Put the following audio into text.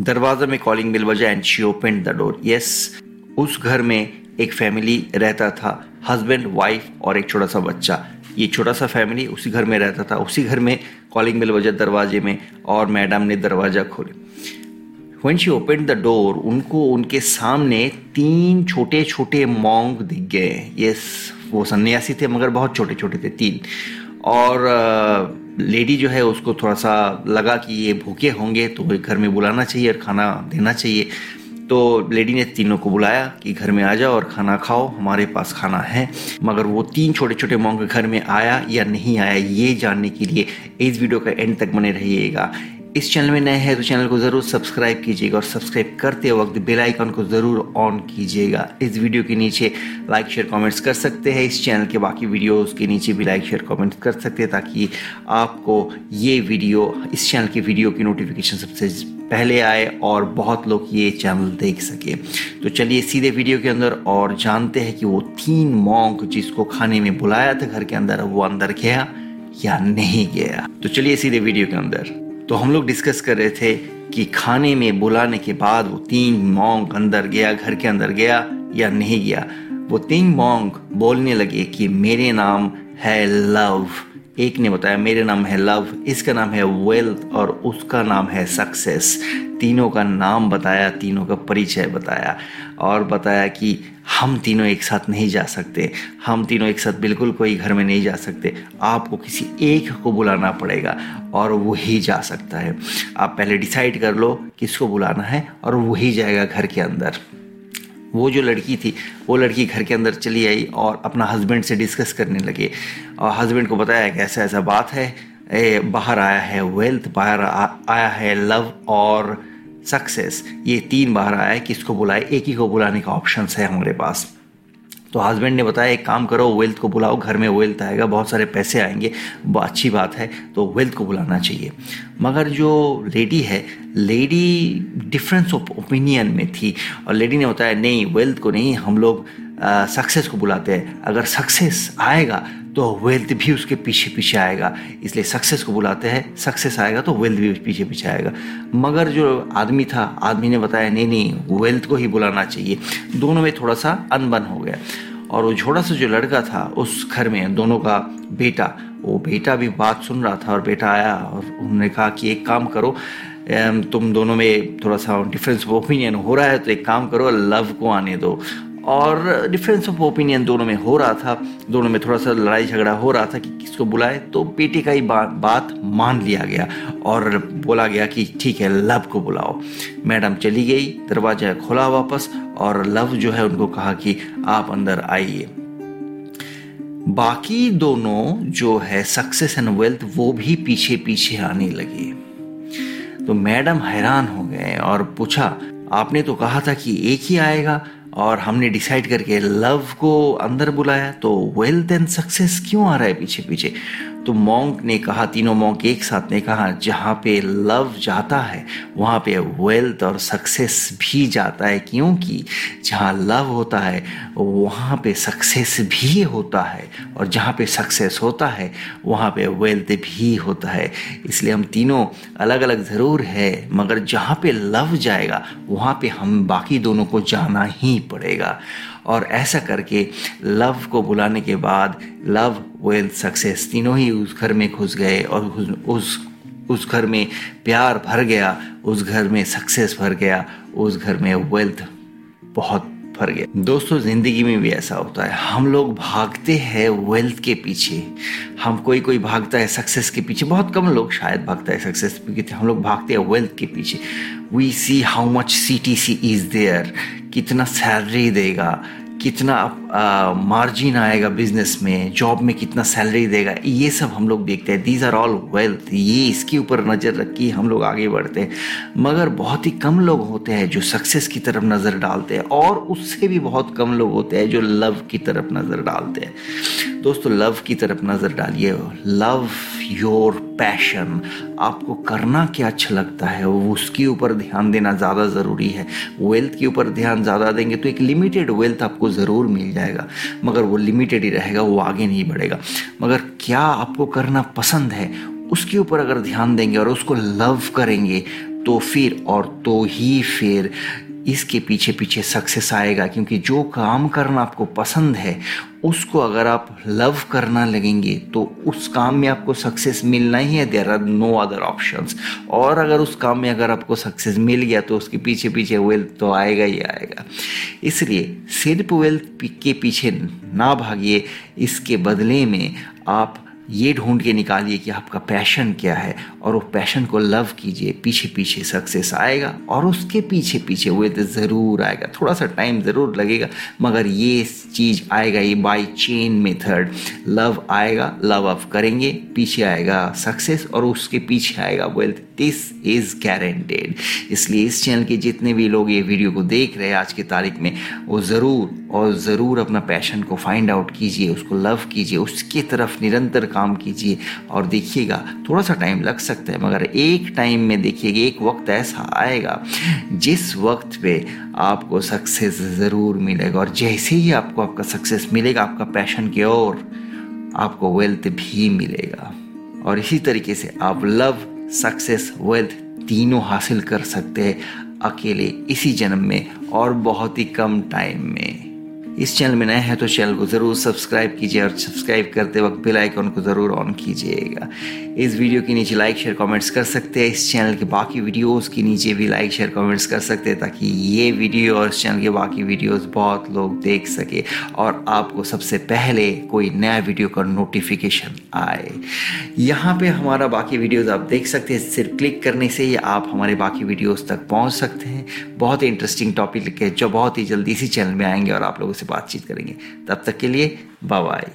दरवाज़ा में calling bell बजा and she open the door yes उस घर में एक फैमिली रहता था हस्बैंड वाइफ और एक छोटा सा बच्चा। ये छोटा सा फैमिली उसी घर में रहता था, उसी घर में कॉलिंग बिल बजा दरवाजे में और मैडम ने दरवाज़ा खोले। When she open the door उनको उनके सामने तीन छोटे छोटे मोंग दिख गए। यस वो सन्यासी थे, मगर बहुत छोटे छोटे थे, तीन। और लेडी जो है उसको थोड़ा सा लगा कि ये भूखे होंगे तो घर में बुलाना चाहिए और खाना देना चाहिए। तो लेडी ने तीनों को बुलाया कि घर में आ जाओ और खाना खाओ, हमारे पास खाना है। मगर वो तीन छोटे छोटे मोंग घर में आया या नहीं आया, ये जानने के लिए इस वीडियो का एंड तक बने रहिएगा। इस चैनल में नए हैं तो चैनल को ज़रूर सब्सक्राइब कीजिएगा और सब्सक्राइब करते वक्त बेल आइकन को ज़रूर ऑन कीजिएगा। इस वीडियो के नीचे लाइक शेयर कमेंट्स कर सकते हैं। इस चैनल के बाकी वीडियोस के नीचे भी लाइक शेयर कमेंट्स कर सकते हैं ताकि आपको ये वीडियो इस चैनल की वीडियो की नोटिफिकेशन सबसे पहले आए और बहुत लोग ये चैनल देख सके। तो चलिए सीधे वीडियो के अंदर और जानते हैं कि वो तीन मॉन्क जिसको खाने में बुलाया था घर के अंदर, वो अंदर गया या नहीं गया? तो चलिए सीधे वीडियो के अंदर। तो हम लोग डिस्कस कर रहे थे कि खाने में बुलाने के बाद वो तीन मोंग अंदर गया, घर के अंदर गया या नहीं गया। वो तीन मोंग बोलने लगे कि मेरे नाम है लव। एक ने बताया, मेरे नाम है लव, इसका नाम है वेल्थ और उसका नाम है सक्सेस तीनों का नाम बताया तीनों का परिचय बताया और बताया कि हम तीनों एक साथ नहीं जा सकते हम तीनों एक साथ बिल्कुल कोई घर में नहीं जा सकते। आपको किसी एक को बुलाना पड़ेगा और वही जा सकता है। आप पहले डिसाइड कर लो किसको बुलाना है और वही जाएगा घर के अंदर। वो जो लड़की थी वो लड़की घर के अंदर चली आई और अपना हस्बैंड से डिस्कस करने लगे और हस्बैंड को बताया कि ऐसा ऐसा बात है ए, बाहर आया है वेल्थ बाहर आ, आया है लव और सक्सेस ये तीन बार आया है किसको बुलाए, एक ही को बुलाने का ऑप्शन है हमारे पास। तो हस्बैंड ने बताया, एक काम करो वेल्थ को बुलाओ, घर में वेल्थ आएगा, बहुत सारे पैसे आएँगे अच्छी बात है तो वेल्थ को बुलाना चाहिए। मगर जो लेडी है लेडी डिफरेंस ऑफ़ ओपिनियन में थी, और लेडी ने बताया, नहीं वेल्थ को नहीं, हम लोग सक्सेस को बुलाते हैं। अगर सक्सेस आएगा तो वेल्थ भी उसके पीछे पीछे आएगा। इसलिए सक्सेस को बुलाते हैं। सक्सेस आएगा तो वेल्थ भी पीछे पीछे आएगा। मगर जो आदमी था, आदमी ने बताया, नहीं नहीं वेल्थ को ही बुलाना चाहिए। दोनों में थोड़ा सा अनबन हो गया। और वो छोटा सा जो लड़का था, उस घर में दोनों का बेटा, वो बेटा भी बात सुन रहा था और बेटा आया और उन्होंने कहा कि एक काम करो तुम दोनों में थोड़ा सा डिफरेंस ऑफ़ ओपिनियन हो रहा है तो एक काम करो लव को आने दो। और डिफरेंस ऑफ़ ओपिनियन दोनों में हो रहा था, दोनों में थोड़ा सा लड़ाई झगड़ा हो रहा था कि किसको बुलाए तो बेटे का ही बात बात मान लिया गया और बोला गया कि ठीक है, लव को बुलाओ। मैडम चली गई, दरवाज़ा खोला वापस और लव जो है उनको कहा कि आप अंदर आइए। बाकी दोनों जो है सक्सेस एंड वेल्थ वो भी पीछे पीछे आने लगे। तो मैडम हैरान हो गए और पूछा, आपने तो कहा था कि एक ही आएगा? और हमने डिसाइड करके लव को अंदर बुलाया तो वेल्थ एंड सक्सेस क्यों आ रहा है पीछे पीछे तो मॉन्क ने कहा, तीनों मॉन्क एक साथ ने कहा, जहाँ पे लव जाता है, वहाँ पे वेल्थ और सक्सेस भी जाता है। क्योंकि जहाँ लव होता है, वहाँ पे सक्सेस भी होता है। और जहाँ पे सक्सेस होता है, वहाँ पे वेल्थ भी होता है। इसलिए हम तीनों अलग अलग ज़रूर है, मगर जहाँ पे लव जाएगा, वहाँ पे हम बाकी दोनों को जाना ही पड़ेगा। और ऐसा करके लव को बुलाने के बाद लव वेल्थ सक्सेस तीनों ही उस घर में घुस गए और उस उस घर में प्यार भर गया, उस घर में सक्सेस भर गया, उस घर में वेल्थ बहुत भर गया। दोस्तों, ज़िंदगी में भी ऐसा होता है। हम लोग भागते हैं वेल्थ के पीछे। हम कोई कोई भागता है सक्सेस के पीछे। बहुत कम लोग शायद भागता है सक्सेस के पीछे। हम लोग भागते हैं वेल्थ के पीछे। We see how much C T C is there कितना सैलरी देगा। कितना मार्जिन आएगा बिज़नेस में जॉब में कितना सैलरी देगा, ये सब हम लोग देखते हैं। दीज आर ऑल वेल्थ ये इसके ऊपर नज़र रख के हम लोग आगे बढ़ते हैं। मगर बहुत ही कम लोग होते हैं जो सक्सेस की तरफ़ नज़र डालते हैं और उससे भी बहुत कम लोग होते हैं जो लव की तरफ़ नज़र डालते हैं। दोस्तों, लव की तरफ़ नज़र डालिए। Love your passion. आपको करना क्या अच्छा लगता है उसके ऊपर ध्यान देना ज़्यादा ज़रूरी है। वेल्थ के ऊपर ध्यान ज़्यादा देंगे तो एक लिमिटेड वेल्थ आपको ज़रूर मिल जाएगा। मगर वो लिमिटेड ही रहेगा, वो आगे नहीं बढ़ेगा। मगर क्या आपको करना पसंद है, उसके ऊपर अगर ध्यान देंगे और उसको लव करेंगे तो फिर और तो ही फिर इसके पीछे पीछे सक्सेस आएगा, क्योंकि जो काम करना आपको पसंद है, उसको अगर आप लव करना लगेंगे तो उस काम में आपको सक्सेस मिलना ही है। There are no other options और अगर उस काम में अगर आपको सक्सेस मिल गया तो उसके पीछे पीछे वेल्थ तो आएगा ही आएगा। इसलिए सिर्फ़ वेल्थ के पीछे ना भागिए, इसके बदले में आप ये ढूंढ के निकालिए कि आपका पैशन क्या है और वो पैशन को लव कीजिए, पीछे पीछे सक्सेस आएगा और उसके पीछे पीछे वो तो ज़रूर आएगा। थोड़ा सा टाइम ज़रूर लगेगा, मगर ये चीज़ आएगा, ये बाई चेन मेथड लव आएगा लव अफ करेंगे, पीछे आएगा सक्सेस और उसके पीछे आएगा वेल्थ दिस इज़ गारंटेड इसलिए इस चैनल के जितने भी लोग ये वीडियो को देख रहे हैं आज की तारीख में, वो ज़रूर और ज़रूर अपना पैशन को फाइंड आउट कीजिए, उसको लव कीजिए, उसकी तरफ़ निरंतर काम कीजिए और देखिएगा थोड़ा सा टाइम लग सकता है, मगर एक टाइम में देखिएगा, एक वक्त ऐसा आएगा, जिस वक्त पे आपको सक्सेस ज़रूर मिलेगा और जैसे ही आपको आपका सक्सेस मिलेगा, आपका पैशन की ओर आपको वेल्थ भी मिलेगा। और इसी तरीके से आप लव सक्सेस वेल्थ तीनों हासिल कर सकते हैं अकेले, इसी जन्म में और बहुत ही कम टाइम में। इस चैनल में नए हैं तो चैनल को ज़रूर सब्सक्राइब कीजिए और सब्सक्राइब करते वक्त बेल आइकन को ज़रूर ऑन कीजिएगा। इस वीडियो के नीचे लाइक शेयर कमेंट्स कर सकते हैं। इस चैनल के बाकी वीडियोस के नीचे भी लाइक शेयर कमेंट्स कर सकते हैं ताकि ये वीडियो और इस चैनल के बाकी वीडियोस बहुत लोग देख सके और आपको सबसे पहले कोई नया वीडियो का नोटिफिकेशन आए। यहाँ पे हमारा बाकी वीडियोस आप देख सकते हैं। सिर्फ़ क्लिक करने से ही आप हमारे बाकी वीडियोस तक पहुँच सकते हैं। बहुत ही इंटरेस्टिंग टॉपिक लिखे जो बहुत ही जल्दी इसी चैनल में आएँगे और आप लोगों से बातचीत करेंगे। तब तक के लिए बाय